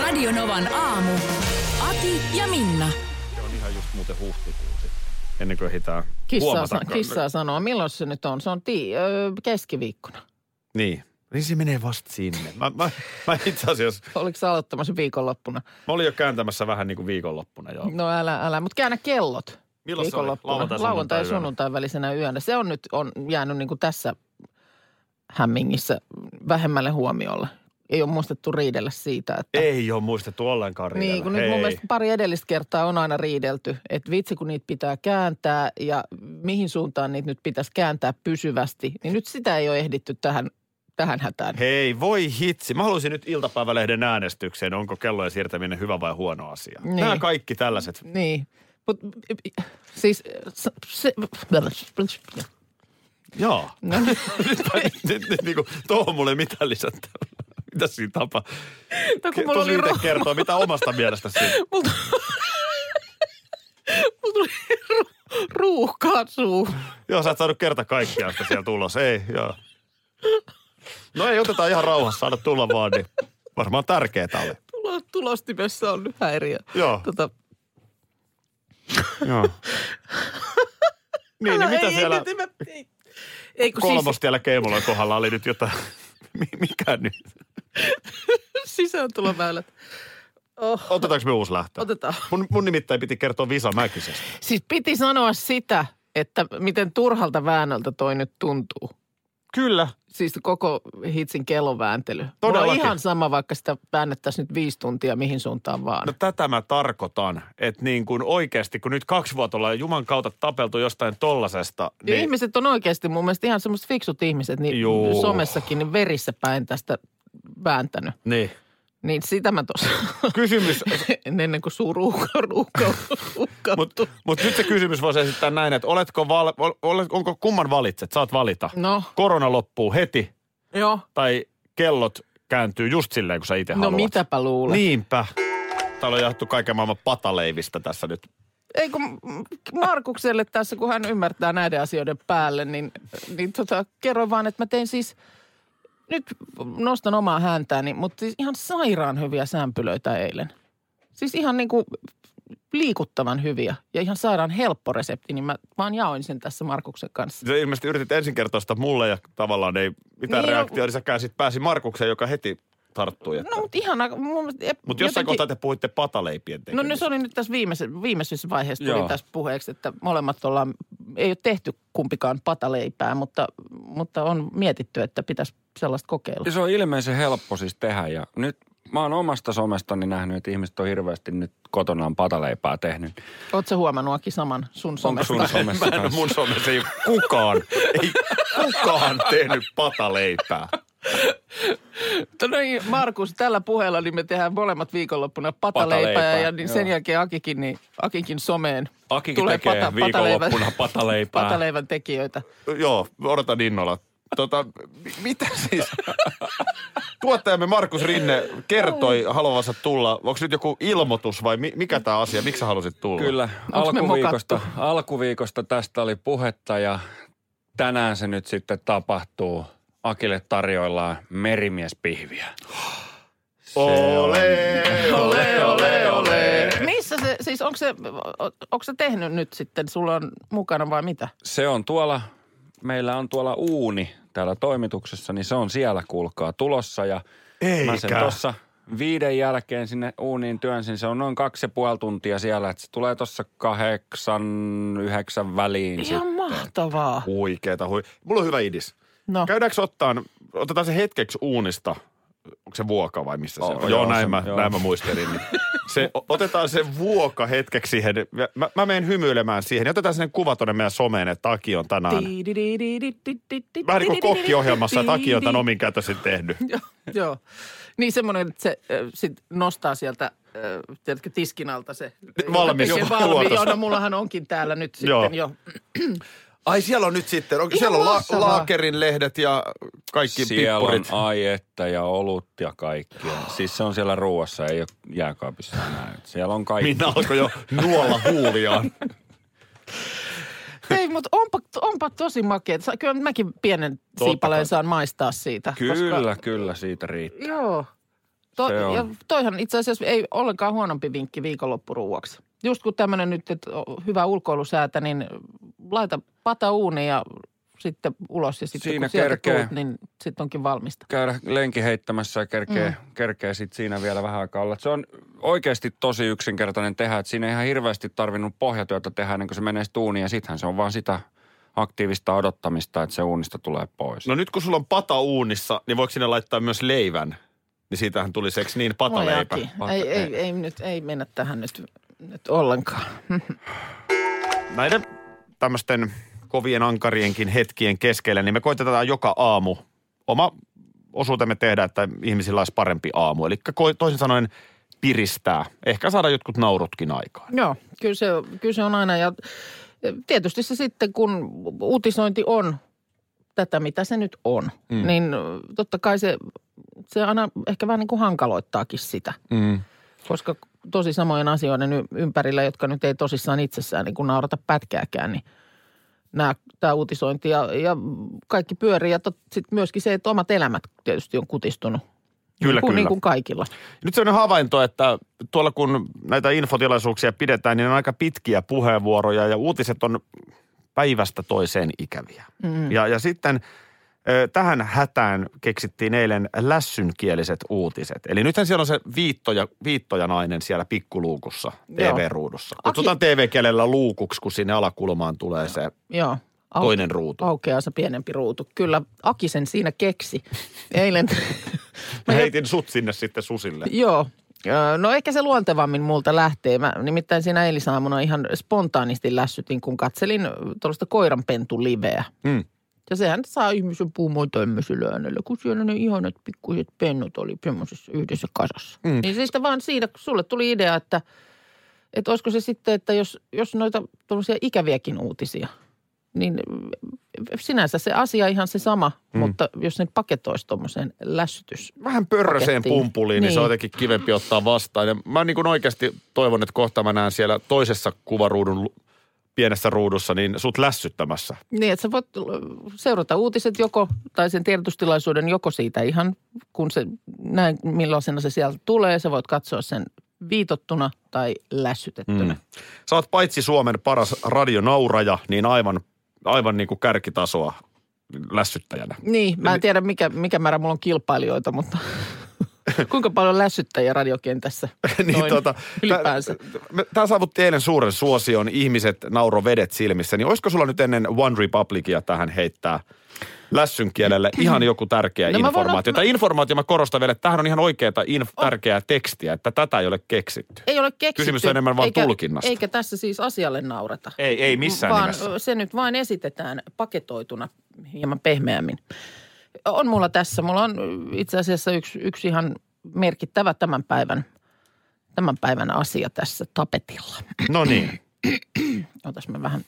Radionovan aamu. Ati ja Minna. Se on ihan just muuten huhtikuu sitten. Ennen kuin ehditään Kissaa, huomata. sa- kissaa sanoo, milloin se nyt on? Se on tii, öö, keskiviikkona. Niin. Niin se menee vasta sinne. Mä, mä, mä itse asiassa, Oliko se aloittamassa viikonloppuna? mä olin jo kääntämässä vähän niin kuin viikonloppuna jo. No älä, älä, mutta käännä kellot. Milloin se oli? viikonloppuna. Lauantai, Lauantai ja sunnuntai sunnuntai välisenä yönä. Se on nyt on jäänyt niin kuin tässä hämmingissä vähemmälle huomiolle. Ei ole muistettu riidellä siitä, että... Ei ole muistettu ollenkaan riidellä. Niin, kun nyt mun mielestä pari edellistä kertaa on aina riidelty, että vitsi kun niitä pitää kääntää ja mihin suuntaan niitä nyt pitäisi kääntää pysyvästi, niin nyt sitä ei ole ehditty tähän, tähän hätään. Hei, voi hitsi. Mä haluaisin nyt iltapäivälehden äänestykseen, onko kellojen siirtäminen hyvä vai huono asia. Niin. Nämä kaikki tällaiset. Niin, mutta siis se, Joo. no, nyt, nyt, nyt, nyt niin kuin, tuohon mulle mitään lisättävää. Mitä siinä tapa? no, kun mulla Tosi oli, itse ru- kertoa, mitä omasta mielestäsi siinä. mulla, mulla tuli ru, ruuhkaa suu. Joo, sä et saanut kerta kaikkiaan sitä siellä tulos. Ei, joo. No ei, otetaan ihan rauhassa, saada tulla vaan, niin varmaan tärkeää oli. Tulo, tulostimessa on nyt häiriö. Joo. Tota, Joo. niin, niin mitä ei, siellä Ei, ei, ei, ei, siis, kohdalla oli nyt jotain, Mi- mikä nyt? sisääntuloväylät. Oh, Otetaanko me uusi lähtö? otetaan. Mun, mun nimittäin piti kertoa Visa Mäkisestä. Siis piti sanoa sitä, että miten turhalta väännöltä toi nyt tuntuu. Kyllä. Siis koko hitsin kellovääntely. Mulla on Todellakin. ihan sama, vaikka sitä väännettäisiin nyt viisi tuntia mihin suuntaan vaan. No tätä mä tarkoitan, että niin kuin oikeasti, kun nyt kaksi vuotta ollaan Juman kautta tapeltu jostain tollasesta, Ja niin ihmiset on oikeasti mun mielestä ihan semmoiset fiksut ihmiset, niin Juu. somessakin niin verissä päin tästä vääntänyt. niin. Niin sitä mä tuossa Kysymys, ennen kuin suu ruuhka, mutta mut nyt se kysymys voisi esittää näin, että oletko val, ol, ol- onko kumman valitset? Saat valita. No, Korona loppuu heti joo. tai kellot kääntyy just silleen, kun sä itse No haluat. mitäpä luulet. Niinpä. Täällä on jaettu kaiken maailman pataleivistä tässä nyt. Ei kun Markukselle tässä, kun hän ymmärtää näiden asioiden päälle, niin, niin tota, kerroin vaan, että mä tein siis, nyt nostan omaa hääntääni, mutta siis ihan sairaan hyviä sämpylöitä eilen. Siis ihan niin kuin liikuttavan hyviä ja ihan sairaan helppo resepti, niin mä vaan jaoin sen tässä Markuksen kanssa. Se ilmeisesti yritit ensin kertoa sitä mulle ja tavallaan ei mitään Niin, reaktioa, niin sä käänsit pääsi Markukseen, joka heti tarttui. Että. No mutta ihana. Mutta jossain jotenkin- kohtaa te puhuitte pataleipien No tekemisestä. nyt se oli nyt tässä viimeisessä, viimeisessä vaiheessa tuli Joo. tässä puheeksi, että molemmat ollaan, ei ole tehty kumpikaan pataleipää, mutta, mutta on mietitty, että pitäisi sellaista kokeilla. Ja se on ilmeisen helppo siis tehdä ja nyt mä oon omasta somestani nähnyt, että ihmiset on hirveästi nyt kotonaan pataleipää tehnyt. Oletko huomannut Aki saman sun Onko somesta? sun somessa Mä en mun somessa ei kukaan, ei kukaan tehnyt pataleipää. No niin, Markus, tällä puheella niin me tehdään molemmat viikonloppuna pataleipää, Pataleipää, ja niin sen joo. jälkeen Akikin, niin Akikin someen Akikin tekee viikonloppuna pataleipää. pataleivän tekijöitä. Joo, odotan innolla. Tota, mi- mitä siis? Tuottajamme Markus Rinne kertoi haluavansa tulla. Onko nyt joku ilmoitus vai mi- mikä tämä asia? Miksi sä halusit tulla? Kyllä, Onks alkuviikosta, alkuviikosta tästä oli puhetta ja tänään se nyt sitten tapahtuu. Akille tarjoillaan merimiespihviä. Ole, ole, ole, ole. Missä se, siis onko se, onko se tehnyt nyt sitten, sulla on mukana vai mitä? Se on tuolla, meillä on tuolla uuni täällä toimituksessa, niin se on siellä kuulkaa tulossa ja mä sen Eikä. tuossa viiden jälkeen sinne uuniin työnsin. Se on noin kaksi ja puoli tuntia siellä, että se tulee tuossa kahdeksan, yhdeksän väliin Ihan sitten. mahtavaa. Huikeeta hui. Mulla on hyvä idis. No, Käydäänkö ottaan, otetaan se hetkeksi uunista onko se vuoka vai missä se Oh, on? joo, Joo, näin, se- mä, joo. näin mä muistelin. Niin se, otetaan se vuoka hetkeksi siihen. Mä, mä menen hymyilemään siihen. Ja otetaan sen kuva tuonne meidän someen, että Aki on tänään. Vähän niin kuin kokkiohjelmassa, että Aki on tämän omin kätösin tehnyt. Joo, joo. Niin semmoinen, että se äh, sit nostaa sieltä, äh, tiedätkö, tiskin alta se. Valmis valmiin. Joo, no mullahan onkin täällä nyt Joo. sitten jo. Ai siellä on nyt sitten, on, siellä on la, mahtavaa. laakerin lehdet ja kaikki Siellä pippurit. on aietta ja olut ja kaikkia. Siis se on siellä ruuassa, ei ole jääkaapissa enää. Siellä on kaikki. Minna alkoi jo nuolla huuliaan. Ei, mutta onpa, onpa tosi makea. Sa- Kyllä mäkin pienen Totta siipaleen kai. saan maistaa siitä. Kyllä, Koska, kyllä siitä riittää. joo. To, Se on. ja toihan itse asiassa ei ollenkaan huonompi vinkki viikonloppuruuaksi. Just kun tämmöinen nyt, että on hyvä ulkoilusäätä, niin laita pata uuni ja sitten ulos ja sitten Siinä kun kerkee. tuut, niin sitten onkin valmista. Käydä lenki heittämässä ja kerkee, mm. kerkee sit siinä vielä vähän aikaa olla. Se on oikeasti tosi yksinkertainen tehdä, että siinä ei ihan hirveästi tarvinnut pohjatyötä tehdä ennen kuin se menee tuuniin ja sittenhän se on vaan sitä aktiivista odottamista, että se uunista tulee pois. No nyt kun sulla on pata uunissa, niin voiko sinne laittaa myös leivän? Niin siitähän tuli seks niin pataleipä. Aki, Ei, ei, ei, nyt, ei mennä tähän nyt, nyt ollenkaan. Näiden tämmöisten kovien ankarienkin hetkien keskellä, niin me koitetaan joka aamu oma osuutemme tehdä, että ihmisillä olisi parempi aamu. Eli toisin sanoen piristää. Ehkä saada jotkut naurutkin aikaan. Joo, kyllä se, kyllä se on aina. Ja tietysti se sitten, kun uutisointi on tätä, mitä se nyt on, mm. niin totta kai se, se aina ehkä vähän niin kuin hankaloittaakin sitä. Mm. Koska tosi samojen asioiden ympärillä, jotka nyt ei tosissaan itsessään niin kuin naurata pätkääkään, niin nämä, tämä uutisointi ja, ja kaikki pyörii. Ja sitten myöskin se, että omat elämät tietysti on kutistunut. Kyllä, niin kuin, kyllä. Niin kuin kaikilla. Nyt sellainen havainto, että tuolla kun näitä infotilaisuuksia pidetään, niin on aika pitkiä puheenvuoroja ja uutiset on päivästä toiseen ikäviä. Mm. Ja, ja sitten tähän hätään keksittiin eilen lässynkieliset uutiset. Eli nythän siellä on se viittoja, viittojanainen siellä pikkuluukussa Joo. TV-ruudussa. Kutsutaan TV-kielellä luukuksi, kun sinne alakulmaan tulee se Joo. Au- toinen ruutu. Aukeaa se pienempi ruutu. Kyllä Aki sen siinä keksi. Eilen. Mä heitin sut sinne sitten susille. Joo. No ehkä se luontevammin multa lähtee. Mä nimittäin siinä eilisaamuna ihan spontaanisti lässytin, kun katselin tuollaista koiranpentuliveä. Mm. Ja sehän saa ihmisen puhumaan tämmöisellä äänellä, kun siellä ne ihanat pikkuiset pennut oli semmoisessa yhdessä kasassa. Mm. Niin sitten vaan siinä, kun sulle tuli idea, että, että olisiko se sitten, että jos, jos noita tuollaisia ikäviäkin uutisia, niin sinänsä se asia ihan se sama, mm. mutta jos ne paketoisi tuommoiseen lässytys. vähän pörröseen pumpuliin, niin. niin se on Niin. jotenkin kivempi ottaa vastaan. Ja mä niin kuin oikeasti toivon, että kohta mä näen siellä toisessa kuvaruudun pienessä ruudussa, niin sut lässyttämässä. Niin, että sä voit seurata uutiset joko, tai sen tiedotustilaisuuden joko siitä ihan, kun se näin millaisena se sieltä tulee. Sä voit katsoa sen viitottuna tai lässytettynä. Mm. Sä oot paitsi Suomen paras radionauraja, niin aivan, aivan niin kuin kärkitasoa lässyttäjänä. Niin, mä en tiedä mikä, mikä määrä mulla on kilpailijoita, mutta kuinka paljon lässyttäjiä radiokentässä noin tota, ylipäänsä. Tämä saavutti eilen suuren suosion, ihmiset nauro vedet silmissä. Niin olisiko sulla nyt ennen One Republicia tähän heittää lässyn kielelle ihan joku tärkeä No informaatio? Tämä informaatio mä korostan vielä, että tämähän on ihan oikeaa inf- tärkeää tekstiä, että tätä ei ole keksitty. Ei ole keksitty. Kysymys on enemmän eikä, tulkinnasta. Eikä tässä siis asialle naurata. Ei, ei missään vaan nimessä. se nyt vain esitetään paketoituna hieman pehmeämmin. On mulla tässä. Mulla on itse asiassa yksi, yksi ihan merkittävä tämän päivän, tämän päivän asia tässä tapetilla. No niin. Otas mä vähän.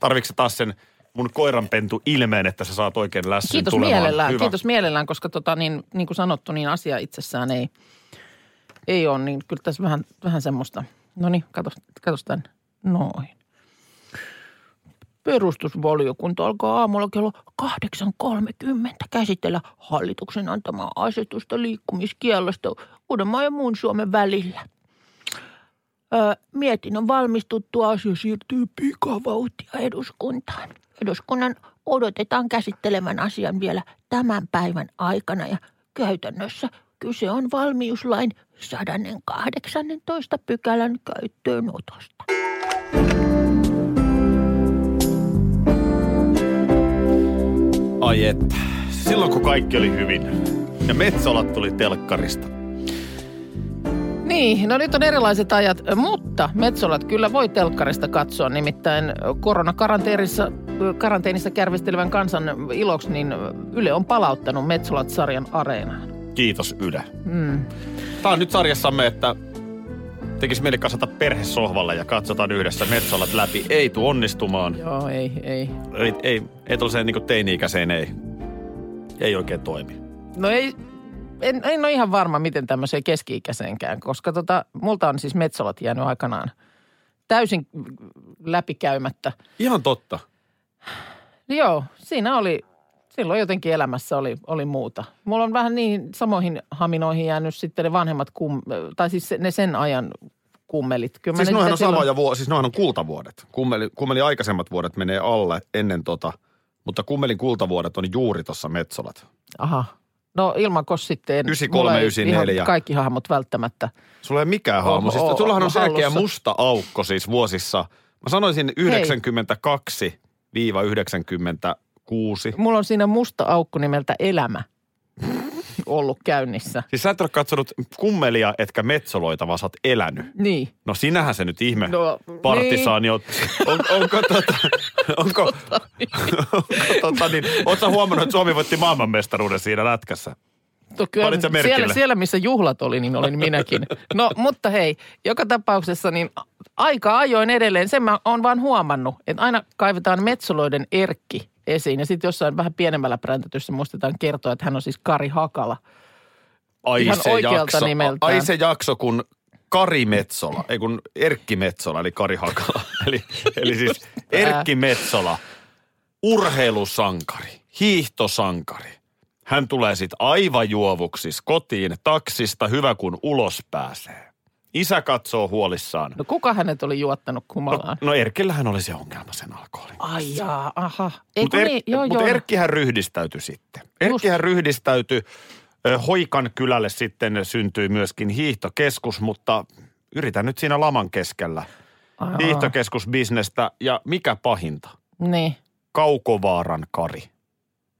Tarvitsetko taas sen mun koiranpentu ilmeen, että sä saat oikein lässyn Kiitos tulemaan? mielellään, Hyvä. kiitos mielellään, koska tota niin, niin kuin sanottu, niin asia itsessään ei, ei ole, niin kyllä tässä vähän, vähän semmoista. No niin, katos, katos tämän. Noin. Perustusvaliokunta alkaa aamulla kello 8.30 käsitellä hallituksen antamaa asetusta liikkumiskiellosta Uudenmaan ja muun Suomen välillä. Öö, mietinnön valmistuttua asia siirtyy pikavauhtia eduskuntaan. Eduskunnan odotetaan käsittelemän asian vielä tämän päivän aikana ja käytännössä kyse on valmiuslain 118 pykälän käyttöönotosta. Ai että. Silloin kun kaikki oli hyvin, Ja Metsolat tuli telkkarista. Niin, no nyt on erilaiset ajat, mutta Metsolat kyllä voi telkkarista katsoa. Nimittäin koronakaranteenissa karanteenissa kärvistelevän kansan iloksi, niin Yle on palauttanut Metsolat-sarjan areenaan. Kiitos Yle. Mm. Tämä on nyt sarjassamme, että tekisi mieli kasata perhesohvalle ja katsotaan yhdessä Metsolat läpi. Ei tu onnistumaan. Joo, ei, ei. Ei, ei, ei tuollaiseen niin teini-ikäiseen ei, ei oikein toimi. No ei, en, en ole ihan varma, miten tämmöiseen keski-ikäiseenkään, koska tota, multa on siis Metsolat jäänyt aikanaan täysin läpikäymättä. Ihan totta. Joo, siinä oli, silloin jotenkin elämässä oli, oli muuta. Mulla on vähän niin samoihin haminoihin jäänyt sitten ne vanhemmat, kum, tai siis ne sen ajan kummelit. Kyllä siis noin on silloin... samoja vuosia, siis on kultavuodet. Kummeli, kummeli aikaisemmat vuodet menee alle ennen tota, mutta kummelin kultavuodet on juuri tuossa Metsolat. Aha. No Ilmakos sitten. 9394. kaikki hahmot välttämättä. Sulla ei mikään hahmo. Siis, sullahan on selkeä musta aukko siis vuosissa. Mä sanoisin 92 96. Mulla on siinä musta aukko nimeltä Elämä ollut käynnissä. Siis sä et ole katsonut kummelia, etkä metsoloita, vaan sä oot elänyt. Niin. No sinähän se nyt ihme no, partisaani niin. on. on. Onko, tota, onko, onko tota, niin, oot sä huomannut, että Suomi voitti maailmanmestaruuden siinä lätkässä? No kyllä, siellä, siellä, missä juhlat oli, niin olin minäkin. No, mutta hei, joka tapauksessa niin aika ajoin edelleen. Sen mä oon vaan huomannut, että aina kaivetaan metsoloiden Erkki esiin. Ja sitten jossain vähän pienemmällä präntätyssä muistetaan kertoa, että hän on siis Kari Hakala. Ai Ihan se jakso, nimeltään. Ai se jakso, kun Kari Metsola, ei kun Erkki Metsola, eli Kari Hakala. eli, eli siis Erkki Metsola, urheilusankari, hiihtosankari – hän tulee sitten aivan juovuksis kotiin taksista, hyvä kun ulos pääsee. Isä katsoo huolissaan. No kuka hänet oli juottanut kumalaan? No, no Erkillähän oli se ongelma sen alkoholin Ai jaa, aha. Mutta er, niin, mut Erkkihän ryhdistäytyi sitten. Erkkihän Just. ryhdistäytyi. Hoikan kylälle sitten syntyi myöskin hiihtokeskus, mutta yritän nyt siinä laman keskellä. Aha. Hiihtokeskusbisnestä ja mikä pahinta? Niin. Kaukovaaran Kari.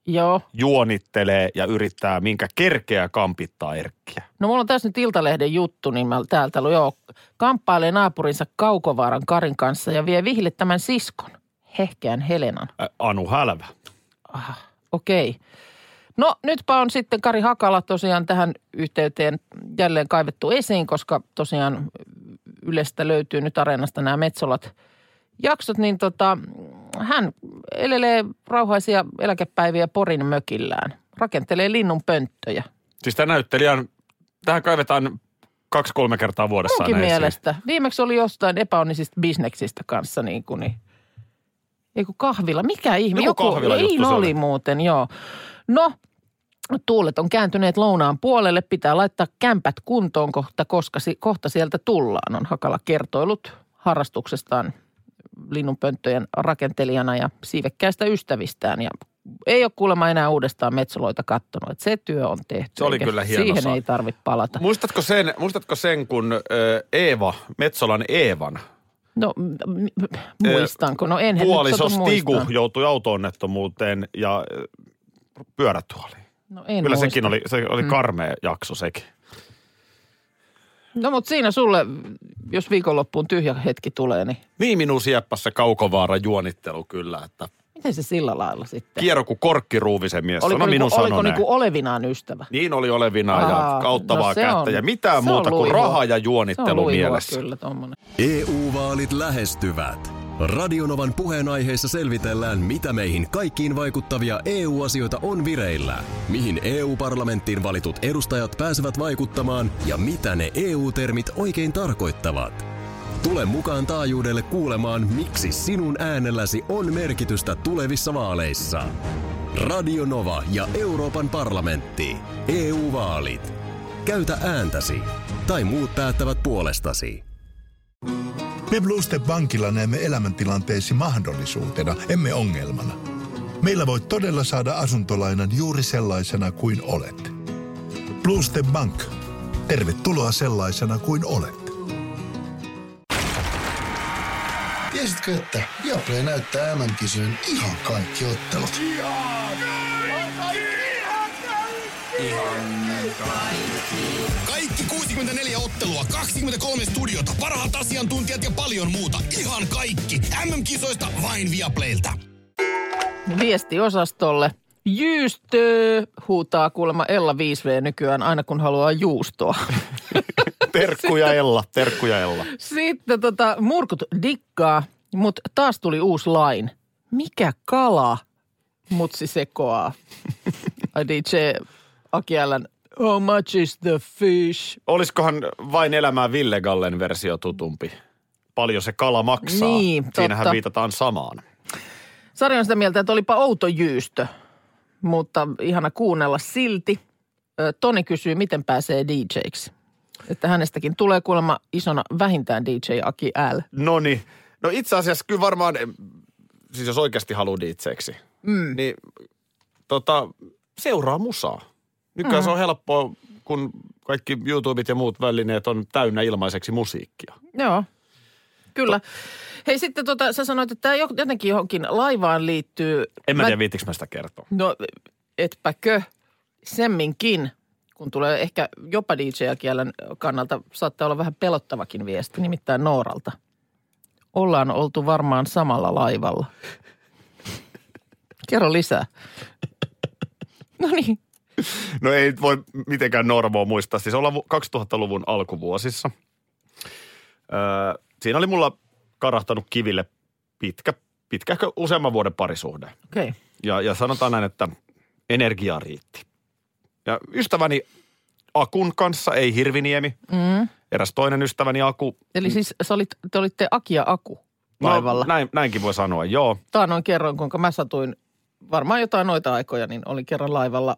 Joo. juonittelee ja yrittää minkä kerkeä kampittaa Erkkiä. No mulla on tässä nyt Iltalehden juttu, niin mä täältä joo, kamppailee naapurinsa Kaukovaaran Karin kanssa ja vie vihille tämän siskon, hehkeän Helenan. Ä, anu Hälvä. Aha, okei. Okay. No nytpä on sitten Kari Hakala tosiaan tähän yhteyteen jälleen kaivettu esiin, koska tosiaan Ylestä löytyy nyt Areenasta nämä Metsolat – jaksot, niin tota, hän elelee rauhaisia eläkepäiviä Porin mökillään. Rakentelee linnun pönttöjä. Siis tämä näyttelijä on, tähän kaivetaan kaksi-kolme kertaa vuodessa. Munkin mielestä. Viimeksi oli jostain epäonnisista bisneksistä kanssa niin kuin niin. Eiku kahvila, mikä ihme? Joku, Joku kahvila ei oli, oli muuten, joo. No, tuulet on kääntyneet lounaan puolelle. Pitää laittaa kämpät kuntoon kohta, koska kohta sieltä tullaan, on Hakala kertoilut harrastuksestaan linnunpönttöjen rakentelijana ja siivekkäistä ystävistään. Ja ei ole kuulemma enää uudestaan metsoloita kattonut. Että se työ on tehty. Se oli kyllä hieno Siihen saa. ei tarvitse palata. Muistatko sen, muistatko sen kun Eeva, Metsolan Eevan No muistanko? No en Puoliso Stigu joutui auto-onnettomuuteen ja pyörätuoliin. No en Kyllä muista. sekin oli, se oli mm. karmea jakso sekin. No mutta siinä sulle, jos viikonloppuun tyhjä hetki tulee, niin... Niin minun sieppassa Kaukovaara juonittelu kyllä, että... Miten se sillä lailla sitten? Kiero kuin korkkiruuvisen mies, oliko no minun niinku, Oliko niinku olevinaan ystävä? Niin oli olevinaan Aa, ja kauttavaa no kättä on, ja mitään muuta kuin raha ja juonittelu se on mielessä. kyllä tommonen. EU-vaalit lähestyvät. Radionovan puheenaiheessa selvitellään, mitä meihin kaikkiin vaikuttavia EU-asioita on vireillä, mihin EU-parlamenttiin valitut edustajat pääsevät vaikuttamaan ja mitä ne EU-termit oikein tarkoittavat. Tule mukaan taajuudelle kuulemaan, miksi sinun äänelläsi on merkitystä tulevissa vaaleissa. Radio Nova ja Euroopan parlamentti. EU-vaalit. Käytä ääntäsi. Tai muut päättävät puolestasi. Me Bluestep Bankilla näemme elämäntilanteesi mahdollisuutena, emme ongelmana. Meillä voit todella saada asuntolainan juuri sellaisena kuin olet. Bluestep Bank. Tervetuloa sellaisena kuin olet. Tiesitkö, että Viaplay näyttää MM-kisojen ihan kaikki ottelut? Kaikki 64 ottelua, 23 studiota, parhaat asiantuntijat ja paljon muuta. Ihan kaikki. MM-kisoista vain Viaplaylta. Viestiosastolle. Jyystö, huutaa kuulemma Ella 5V nykyään aina kun haluaa juustoa. Terkkuja Ella, terkkuja Ella. Sitten tota, murkut dikkaa, mutta taas tuli uusi lain. Mikä kala mutsi sekoaa? DJ Aki Älän, how much is the fish? Olisikohan vain elämää Ville Gallen versio tutumpi? Paljon se kala maksaa. Niin, Siinähän totta. viitataan samaan. Sari on sitä mieltä, että olipa outo jyystö, mutta ihana kuunnella silti. Toni kysyy, miten pääsee DJksi. Että hänestäkin tulee kuulemma isona vähintään DJ Aki L. Noni. No itse asiassa kyllä varmaan, siis jos oikeasti haluaa diitseeksi, mm. niin tota, seuraa musaa. Nykyään mm. se on helppoa, kun kaikki YouTubet ja muut välineet on täynnä ilmaiseksi musiikkia. Joo, kyllä. Hei sitten tota, sä sanoit, että tämä jotenkin johonkin laivaan liittyy. En mä, mä tiedä, viittikö mä sitä kertoa. No etpäkö semminkin, kun tulee ehkä jopa DJ-kielen kannalta, saattaa olla vähän pelottavakin viesti, nimittäin Nooralta. Ollaan oltu varmaan samalla laivalla. Kerro lisää. No niin. No ei voi mitenkään Normoa muistaa. Siis ollaan vu- 2000-luvun alkuvuosissa. Öö, siinä oli mulla karahtanut kiville pitkä, pitkä ehkä useamman vuoden parisuhde. Okei. Okay. Ja, ja sanotaan näin, että energiaa riitti. Ja ystäväni Akun kanssa, ei Hirviniemi, Mm. eräs toinen ystäväni Aku. Eli siis sä olit, te olitte Aki ja Aku laivalla. No, näin, näinkin voi sanoa, joo. Taanoin kerroin, kuinka mä satuin varmaan jotain noita aikoja, niin olin kerran laivalla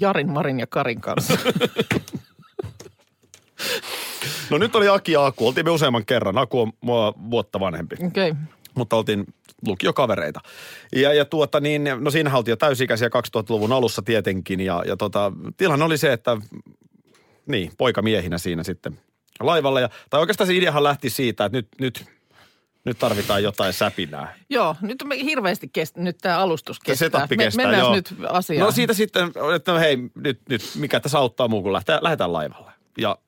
Jarin, Marin ja Karin kanssa. No nyt oli Aki ja Aku, oltiin me useamman kerran. Aku on mua vuotta vanhempi. Okei. Okay. Mutta oltiin lukiokavereita. Ja, ja tuota niin, no siinä oltiin jo täysikäisiä 2000-luvun alussa tietenkin. Ja, ja tota, tilanne oli se, että niin, poikamiehinä siinä sitten laivalla. Ja, tai oikeastaan se ideahan lähti siitä, että nyt, nyt, nyt tarvitaan jotain säpinää. Joo, nyt me hirveästi kestää, nyt tämä alustus Se kestää. setappi kestää, Mennään joo. nyt asiaan. No siitä sitten, että no hei, nyt, nyt mikä tässä auttaa muu kuin lähteä, lähdetään laivalle. Ja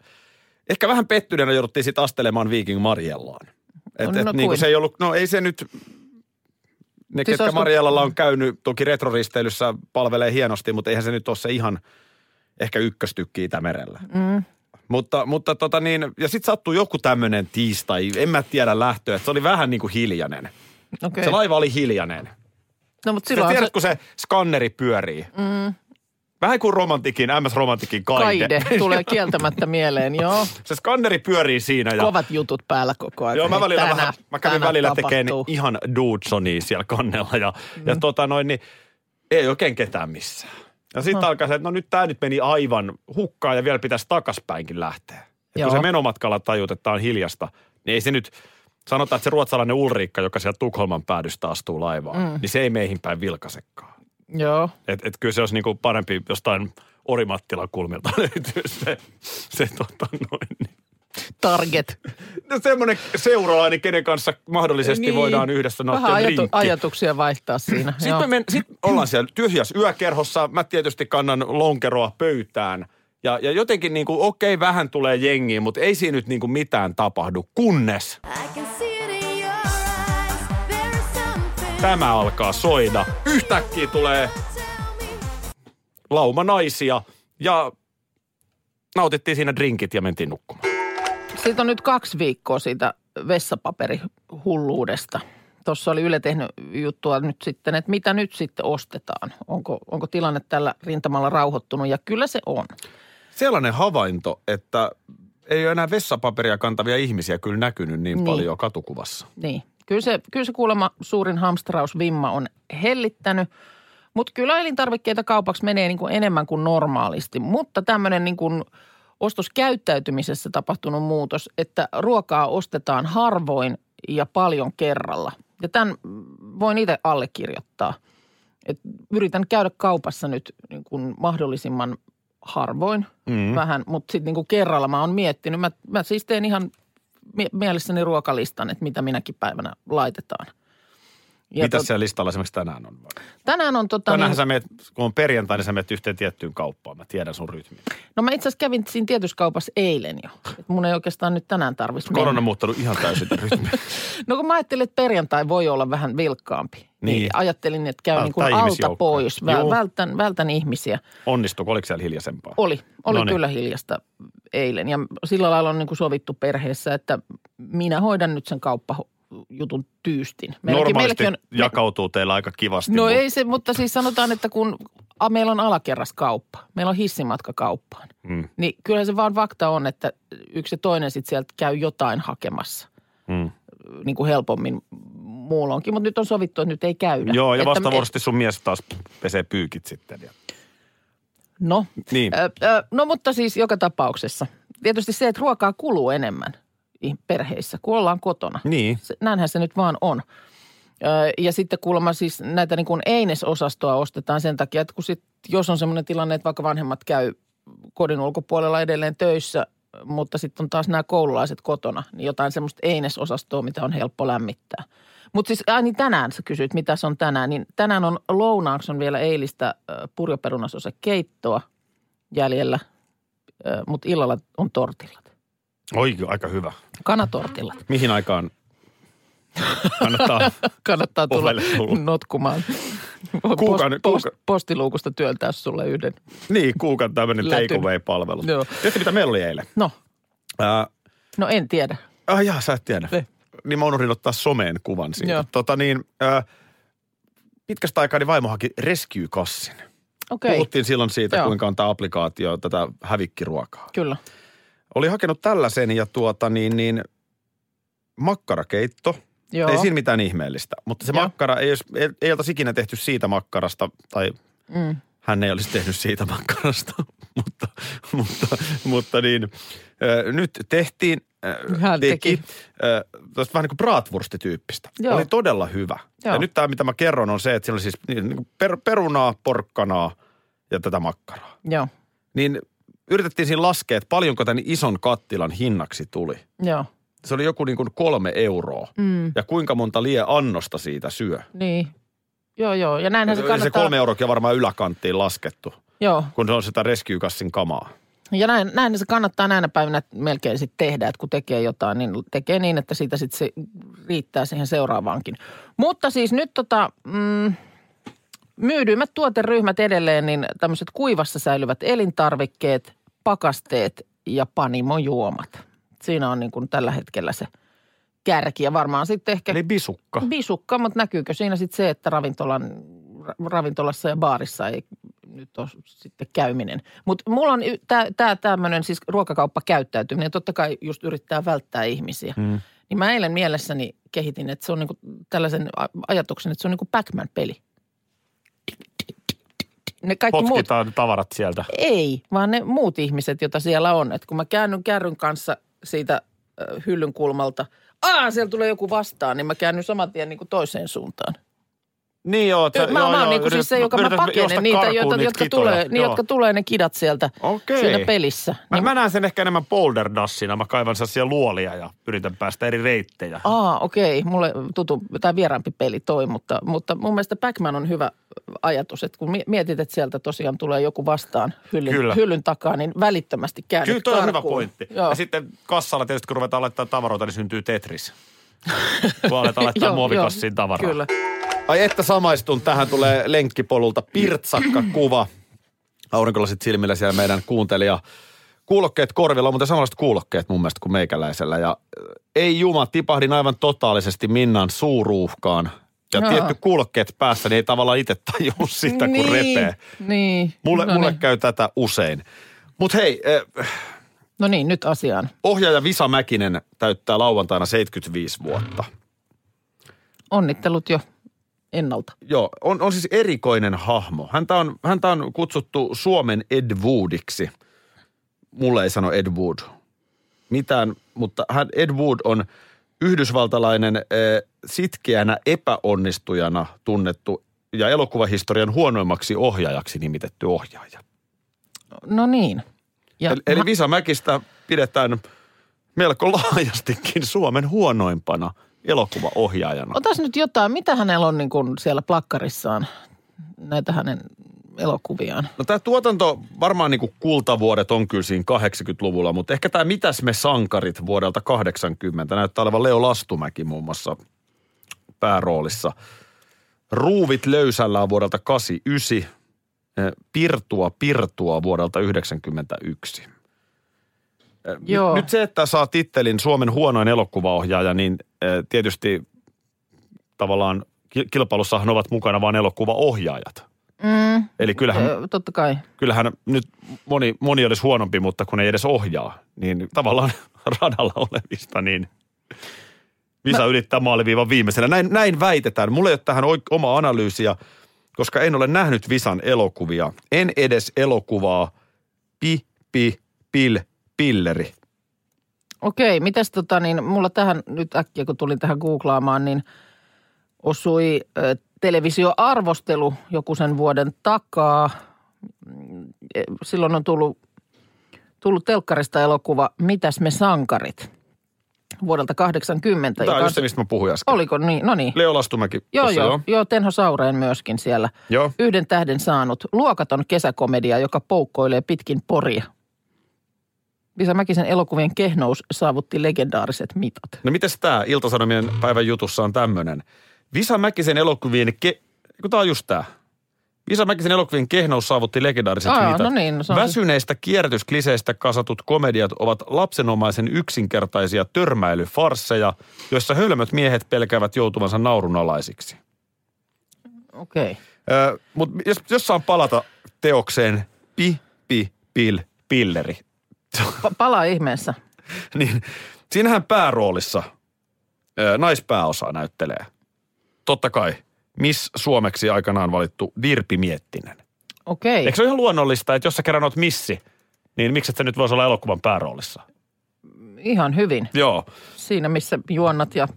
ehkä vähän pettyneenä jouduttiin sitten astelemaan Viking Mariellaan. Et, No, et, no niin kuin se ei ollut, no ei se nyt, ne Siis ketkä Mariellalla on käynyt, toki retroristeilyssä palvelee hienosti, mutta eihän se nyt ole se ihan ehkä ykköstykki Itämerellä. Mm. Mutta, mutta tota niin, ja sitten sattui joku tämmöinen tiistai, en mä tiedä lähtöä, että se oli vähän niin kuin hiljainen. Okei. Se laiva oli hiljainen. No, mutta silloin tiedät, se kun se skanneri pyörii. Mm. Vähän kuin romantikin, MS-romantikin kaide. kaide tulee kieltämättä mieleen, joo. Se skanneri pyörii siinä. Ja, Kovat jutut päällä koko ajan. joo, mä, välillä tänään- vähän, mä kävin välillä tekemään ihan Dudesonia siellä kannella. Ja, mm. ja tota noin, niin ei oikein ketään missään. Ja sitten alkaa se, että no nyt tämä nyt meni aivan hukkaan ja vielä pitäisi takaspäinkin lähteä. Ja Joo. kun se menomatkalla tajut, että on hiljasta, niin ei se nyt, sanotaan, että se ruotsalainen Ulriikka, joka sieltä Tukholman päädystä astuu laivaan, mm. niin se ei meihin päin vilkasekaan. Joo. Että et kyllä se olisi niinku parempi jostain Orimattilan kulmilta löytyy se, se tota noin. niin. Target. No semmoinen seuralainen, kenen kanssa mahdollisesti niin. voidaan yhdessä nauttia Vähän ajatu- ajatuksia vaihtaa siinä. Sitten me men, sit ollaan siellä tyhjässä yökerhossa. Mä tietysti kannan lonkeroa pöytään. Ja, ja jotenkin niin kuin, okei, vähän tulee jengiä, mutta ei siinä nyt niin kuin mitään tapahdu, kunnes tämä alkaa soida. Yhtäkkiä tulee lauma naisia ja nautittiin siinä drinkit ja mentiin nukkumaan. Siitä on nyt kaksi viikkoa siitä vessapaperihulluudesta. Tuossa oli Yle tehnyt juttua nyt sitten, että mitä nyt sitten ostetaan. Onko, onko tilanne tällä rintamalla rauhoittunut ja kyllä se on. Sellainen havainto, että ei ole enää vessapaperia kantavia ihmisiä kyllä näkynyt niin, Niin. niin. paljon katukuvassa. Niin, kyllä se, kyllä se kuulemma suurin hamstrausvimma on hellittänyt. Mutta kyllä elintarvikkeita kaupaksi menee niin kuin enemmän kuin normaalisti. Mutta tämmöinen niin kuin ostoskäyttäytymisessä tapahtunut muutos, että ruokaa ostetaan harvoin ja paljon kerralla. Ja tämän voin itse allekirjoittaa. Et yritän käydä kaupassa nyt niin kuin mahdollisimman harvoin mm. vähän, mutta sitten niin kuin kerralla mä oon miettinyt. Mä, mä siis teen ihan mielessäni ruokalistan, että mitä minäkin päivänä laitetaan. Ja Mitäs tot- siellä listalla esimerkiksi tänään on? Tänään on tota... Tänään niin- sä meet, kun on perjantai, niin sä meet yhteen tiettyyn kauppaan. Mä tiedän sun rytmin. No mä itse asiassa kävin siinä tietyssä kaupassa eilen jo. Et mun ei oikeastaan nyt tänään tarvitsisi Korona on muuttanut ihan täysin rytmin. No kun mä ajattelin, että perjantai voi olla vähän vilkkaampi. Niin. Niin. Ajattelin, että käy niin kuin alta pois. Vä- vältän, vältän ihmisiä. Onnistuiko? Oliko siellä hiljaisempaa? Oli, oli Noniin. kyllä hiljasta eilen. Ja sillä lailla on niin kuin sovittu perheessä, että minä hoidan nyt sen kauppajutun tyystin. Normaalisti meilläkin on, me- jakautuu teillä aika kivasti. No mutta- ei se, mutta siis sanotaan, että kun a, meillä on alakerraskauppa, meillä on hissimatka kauppaan, Mm. niin kyllä se vaan fakta on, että yksi ja toinen sitten sieltä käy jotain hakemassa Mm. niin kuin helpommin muulonkin, mutta nyt on sovittu, että nyt ei käydä. Joo, ja vastavuoroisesti sun mies taas pesee pyykit sitten. Ja... No, Niin. Ö, ö, no mutta siis joka tapauksessa. Tietysti se, että ruokaa kuluu enemmän perheissä, kun ollaan kotona. Niin. Se, näinhän se nyt vaan on. Ö, ja sitten kuulemma siis näitä niin kuin einesosastoa ostetaan sen takia, että kun sit, jos on semmoinen tilanne, että vaikka vanhemmat käy kodin ulkopuolella edelleen töissä, mutta sitten on taas nämä koululaiset kotona, niin jotain semmoista einesosastoa, mitä on helppo lämmittää. Mutta siis, ai niin tänään sä kysyit, mitä se on tänään, niin tänään on lounaaksi on vielä eilistä ö, purjoperunasose keittoa jäljellä, mutta illalla on tortillat. Oi, aika hyvä. Kanatortillat. Mihin aikaan kannattaa? Kannattaa tulla tulla. notkumaan. Kuukauden- post, kuuka- postiluukusta työntää sulle yhden. niin, kuukan tämmöinen takeaway-palvelu. Joo. Tiedätkö, mitä meillä oli eilen? No, Ää, no en tiedä. ah, jaa, sä et tiedä. Ei. Niin mä unohdin ottaa someen kuvan siitä. Joo. Tota niin, ää, pitkästä aikaa niin vaimo haki Rescue-kassin. Okei, okay. Puhuttiin silloin siitä, Joo. kuinka on tämä applikaatio tätä hävikkiruokaa. kyllä. Oli hakenut tällaisen ja tuota niin, niin makkarakeitto. Joo. Ei siinä mitään ihmeellistä. Mutta se Joo. makkara ei, olisi, ei, ei oltaisi ikinä tehty siitä makkarasta, tai Mm. hän ei olisi tehnyt siitä makkarasta. mutta, mutta, mutta niin, äh, nyt tehtiin, äh, Hän teki, teki. äh, vähän niin kuin bratwurstityyppistä. Joo. Oli todella hyvä. Joo. Ja nyt tämä, mitä mä kerron, on se, että siellä oli siis niin, niin per, perunaa, porkkanaa ja tätä makkaraa. Joo, Niin yritettiin siinä laskea, että paljonko tämän ison kattilan hinnaksi tuli. joo. Se oli joku niin kuin kolme euroa. Mm. Ja kuinka monta lie annosta siitä syö. Niin. Joo, joo. Ja näinhän se se kannattaa. kolme euroakin on varmaan yläkanttiin laskettu, Joo. kun se on sitä rescue-kassin kamaa. Ja näin, näin se kannattaa näinä päivinä melkein sitten tehdä, että kun tekee jotain, niin tekee niin, että siitä sitten se riittää siihen seuraavaankin. Mutta siis nyt tota, mm, myydyimmät tuoteryhmät edelleen, niin tämmöiset kuivassa säilyvät elintarvikkeet, pakasteet ja panimojuomat. Siinä on niin kuin tällä hetkellä se kärki ja varmaan sitten ehkä Eli bisukka. bisukka, mutta näkyykö siinä sitten se, että ravintolan, ra- ravintolassa ja baarissa ei nyt ole sitten käyminen. Mutta mulla on tämä tämmöinen siis ruokakauppakäyttäytyminen, totta kai just yrittää välttää ihmisiä. Mm. Niin mä eilen mielessäni kehitin, että se on niinku tällaisen ajatuksen, että se on niinku Pac-Man-peli. Ne kaikki muut, Potkitaan tavarat sieltä. ei, vaan ne muut ihmiset, joita siellä on. Että kun mä käännyn kärryn kanssa siitä hyllyn kulmalta, aa, siellä tulee joku vastaan, niin mä käännyn saman tien niin kuin toiseen suuntaan. Niin joo. Mä, mä oon niin kuin siis se, joka mä pakenen niitä, joita, jotka, tulee, niin, jotka tulee ne kidat sieltä Okei. siinä pelissä. Mä, Niin, mä näen sen ehkä enemmän boulder-dassina. Mä kaivan sellaisia luolia ja yritän päästä eri reittejä. Aa, okei. Mulle tutu, tai vieraampi peli toi, mutta, mutta mun mielestä Pac-Man on hyvä ajatus, että kun mi- mietit, että sieltä tosiaan tulee joku vastaan hyllyn, Kyllä. hyllyn takaa, niin välittömästi käännyt Kyllä toi on hyvä pointti. Joo. Ja sitten kassalla tietysti kun ruvetaan laittaa tavaroita, niin syntyy Tetris. kun aletaan laittaa Joo, muovikassiin joo, tavaraa. Kyllä. Ai että samaistun. Tähän tulee lenkkipolulta pirtsakka kuva. Aurinkolasit silmillä siellä meidän kuuntelija. Kuulokkeet korvilla on muuten samanlaiset kuulokkeet mun mielestä kuin meikäläisellä. Ja ei juma, tipahdin aivan totaalisesti Minnan suuruuhkaan. Ja Joo. tietty kuulokkeet päässä, niin ei tavallaan itse tajua sitä, kun niin, repee. Niin. Mulle, no mulle niin. käy tätä usein. Mutta hei, äh, No niin, nyt asiaan. ohjaaja Visa Mäkinen täyttää lauantaina 75 vuotta. Onnittelut jo ennalta. Joo, on, on siis erikoinen hahmo. Häntä on, häntä on kutsuttu Suomen Ed Woodiksi. Mulle ei sano Ed Wood mitään, mutta hän, Ed Wood on yhdysvaltalainen äh, sitkeänä epäonnistujana tunnettu ja elokuvahistorian huonoimmaksi ohjaajaksi nimitetty ohjaaja. No niin. Ja Eli, eli Visa Mäkistä pidetään melko laajastikin Suomen huonoimpana elokuvaohjaajana. Otas nyt jotain, mitä hänellä on niin kuin siellä plakkarissaan, näitä hänen elokuviaan. No tämä tuotanto, varmaan niin kuin kultavuodet on kyllä siinä 80-luvulla, mutta ehkä tämä Mitäs me sankarit vuodelta 80 näyttää olevan Leo Lastumäki muun muassa pääroolissa. Ruuvit löysällä on vuodelta 89, eh, Pirtua Pirtua vuodelta 91. Eh, nyt- Joo. Nyt se, että saa tittelin Suomen huonoin elokuvaohjaaja, niin tietysti tavallaan ki- kilpailussahan ovat mukana vain elokuvaohjaajat. Mm, Eli kyllähän ö, totta kai. kyllähän nyt moni, moni olisi huonompi, mutta kun ei edes ohjaa, niin tavallaan radalla olevista, niin Visa Mä... ylittää maaliviivan viimeisenä. Näin, näin väitetään. Mulla ei ole tähän oma analyysiä, koska en ole nähnyt Visan elokuvia. En edes elokuvaa Pi, Pi, Pil, Pilleri. Okei, mitäs tota niin, mulla tähän nyt äkkiä kun tulin tähän googlaamaan, niin osui ö, televisioarvostelu joku sen vuoden takaa. Mm, e, Silloin on tullut, tullut telkkarista elokuva Mitäs me sankarit vuodelta 80. Tämä on just se, mistä mä puhuin äsken. Oliko niin? No niin. Leo Lastumäki. Joo, tossa joo, joo. Tenho Saureen myöskin siellä. Joo. Yhden tähden saanut luokaton kesäkomedia, joka poukkoilee pitkin poria. Visa Mäkisen elokuvien kehnous saavutti legendaariset mitat. No mites tämä Iltasanomien päivän jutussa on tämmöinen? Visa Mäkisen elokuvien, ke... kun tää on just tää. Visa Mäkisen elokuvien kehnous saavutti legendaariset Aa, mitat. no niin, no. Väsyneistä kierrätyskliseistä kasatut komediat ovat lapsenomaisen yksinkertaisia törmäilyfarsseja, joissa hölmöt miehet pelkäävät joutuvansa naurunalaisiksi. Okei. Ö, Mutta jos, jos saan palata teokseen Pi, Pi, Pil, Pilleri, Pa- palaa ihmeessä. niin siinähän pääroolissa ö, naispääosaa näyttelee. Totta kai, Miss Suomeksi aikanaan valittu Virpi Miettinen. Okei. Eikö se ole ihan luonnollista, että jos sä kerran oot missi, niin miksi et sä nyt voisi olla elokuvan pääroolissa? Ihan hyvin. Joo. Siinä, missä juonnat ja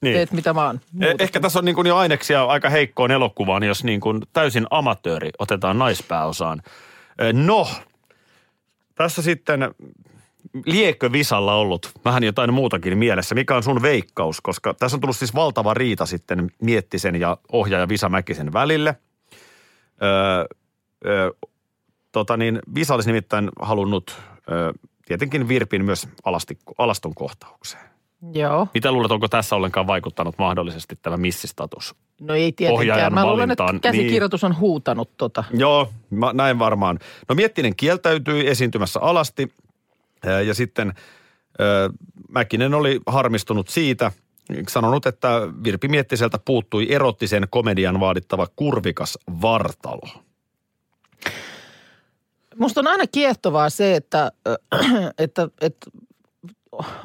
Niin. teet mitä vaan. Eh- muuta. Ehkä tässä on niin kuin jo aineksia aika heikkoon elokuvaan, jos niin kuin täysin amatööri otetaan naispääosaan. No, tässä sitten liekö Visalla ollut vähän jotain muutakin mielessä? Mikä on sun veikkaus? Koska tässä on tullut siis valtava riita sitten Miettisen ja ohjaaja Visa Mäkisen välille. Öö, öö, tota niin, Visa olisi nimittäin halunnut öö, tietenkin Virpin myös alasti, alaston kohtaukseen. Joo. Mitä luulet, onko tässä ollenkaan vaikuttanut mahdollisesti tämä missistatus? No ei tietenkään. Ohjaajan Mä luulen, että käsikirjoitus on huutanut tota. Joo, mä, näin varmaan. No Miettinen kieltäytyi esiintymässä alasti ja sitten ää, Mäkinen oli harmistunut siitä, sanonut, että Virpi Miettiseltä puuttui erottisen komedian vaadittava kurvikas vartalo. Musta on aina kiehtovaa se, että, että, että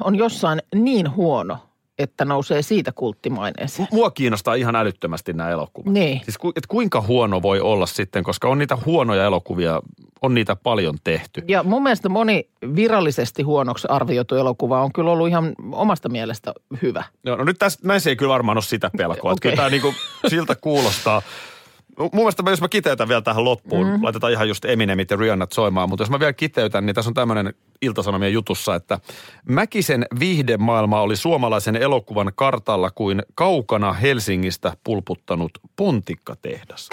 on jossain niin huono, että nousee siitä kulttimaineeseen. Mua kiinnostaa ihan älyttömästi nämä elokuvat. Niin. Siis ku, et kuinka huono voi olla sitten, koska on niitä huonoja elokuvia, on niitä paljon tehty. Ja mun mielestä moni virallisesti huonoksi arvioitu elokuva on kyllä ollut ihan omasta mielestä hyvä. Joo, no nyt tässä, näissä ei kyllä varmaan ole sitä pelkoa. Okay. Kyllä tämä niinku, siltä kuulostaa. Mun mielestä jos mä kiteytän vielä tähän loppuun, mm. laitetaan ihan just Eminemit ja Rihannat soimaan, mutta jos mä vielä kiteytän, niin tässä on tämmöinen Iltasanomien jutussa, että Mäkisen viihdemaailma oli suomalaisen elokuvan kartalla kuin kaukana Helsingistä pulputtanut pontikkatehdas.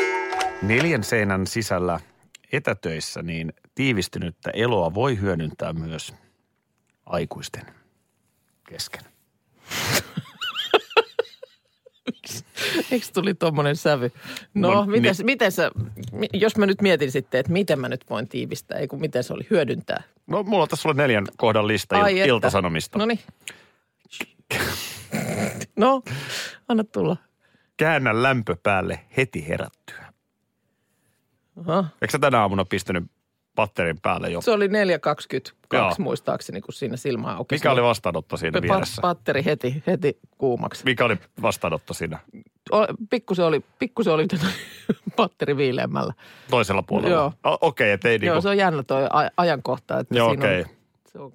Neljän seinän sisällä etätöissä niin tiivistynyttä eloa voi hyödyntää myös aikuisten kesken. Eikö tuli tuommoinen sävy? No, No, miten, niin. miten sä, jos mä nyt mietin sitten, että miten mä nyt voin tiivistää, ei kun miten se oli hyödyntää. No mulla on tässä sulle neljän kohdan lista il- Ai että. iltasanomista. No niin. No, anna tulla. Käännä lämpö päälle heti herättyä. Aha. Eikö sä tänä aamuna pistänyt patterin päälle jo? Se oli 4.22 Joo. muistaakseni, kun siinä silmä aukesi. Mikä oli vastaanotto siinä vieressä? Patteri heti, heti kuumaksi. Mikä oli vastaanotto siinä O- Pikkusen oli, pikkusen oli tätä patteri viileämmällä. toisella puolella? Joo. O- Okei, ettei Joo, niinku... se on jännä toi ajankohta. Että Joo, siinä okei. On, se on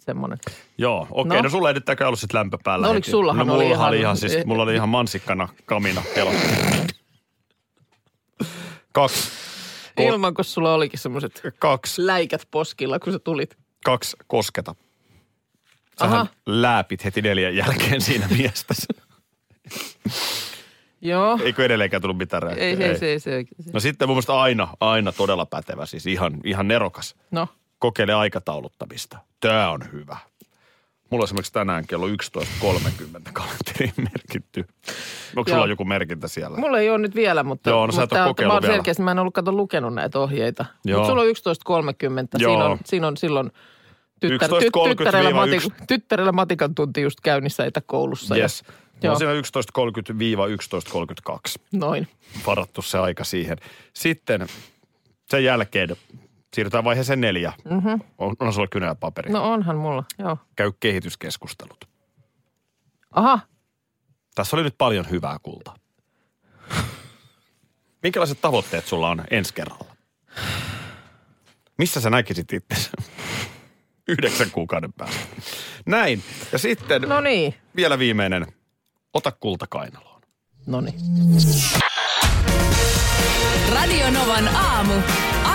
semmoinen. Joo, okei. No. No. sulla ei nyt ollut sit lämpö päällä No heti. oliks sullahan no, oli mulla ihan- oli ihan, siis, mulla oli ihan mansikkana kamina pelossa. Kaksi. Ilman, kun sulla olikin semmoiset Kaksi. läikät poskilla, kun sä tulit. Kaksi kosketa. Sähän Aha. lääpit heti neljän jälkeen siinä miestäsi. Joo. Eikö edelleenkään tullut mitään reaktiota? Ei, ei, se, ei, se, ei, se. No sitten mun mielestä aina, aina todella pätevä, siis ihan, ihan nerokas. No, Kokeile aikatauluttamista. Tää on hyvä. Mulla on esimerkiksi tänään kello 11.30 kalenteriin merkitty. Onko sulla Joo. joku merkintä siellä? mulla ei ole nyt vielä, mutta, Joo, no sä et mutta tää- kokeillut mä oon vielä. selkeästi, mä en ollut kato lukenut näitä ohjeita. Mutta sulla on 11.30. Siinä on, siinä on silloin tyttär, 11.30 tyt, tyttärellä, matik, tyttärellä matikan tunti just käynnissä etäkoulussa. ja- Yes. Mulla Joo. on siinä 11.30-11.32 Noin. varattu se aika siihen. Sitten sen jälkeen siirrytään vaiheeseen neljä. Mm-hmm. On, on sulla kynä ja paperi. No onhan mulla, joo. Käy kehityskeskustelut. Aha, Tässä oli nyt paljon hyvää kultaa. Minkälaiset tavoitteet sulla on ensi kerralla? Missä sä näkisit itse yhdeksän kuukauden päästä? Näin. Ja sitten no niin. vielä viimeinen. Ota kulta kainaloon. No niin. Radio Novan aamu.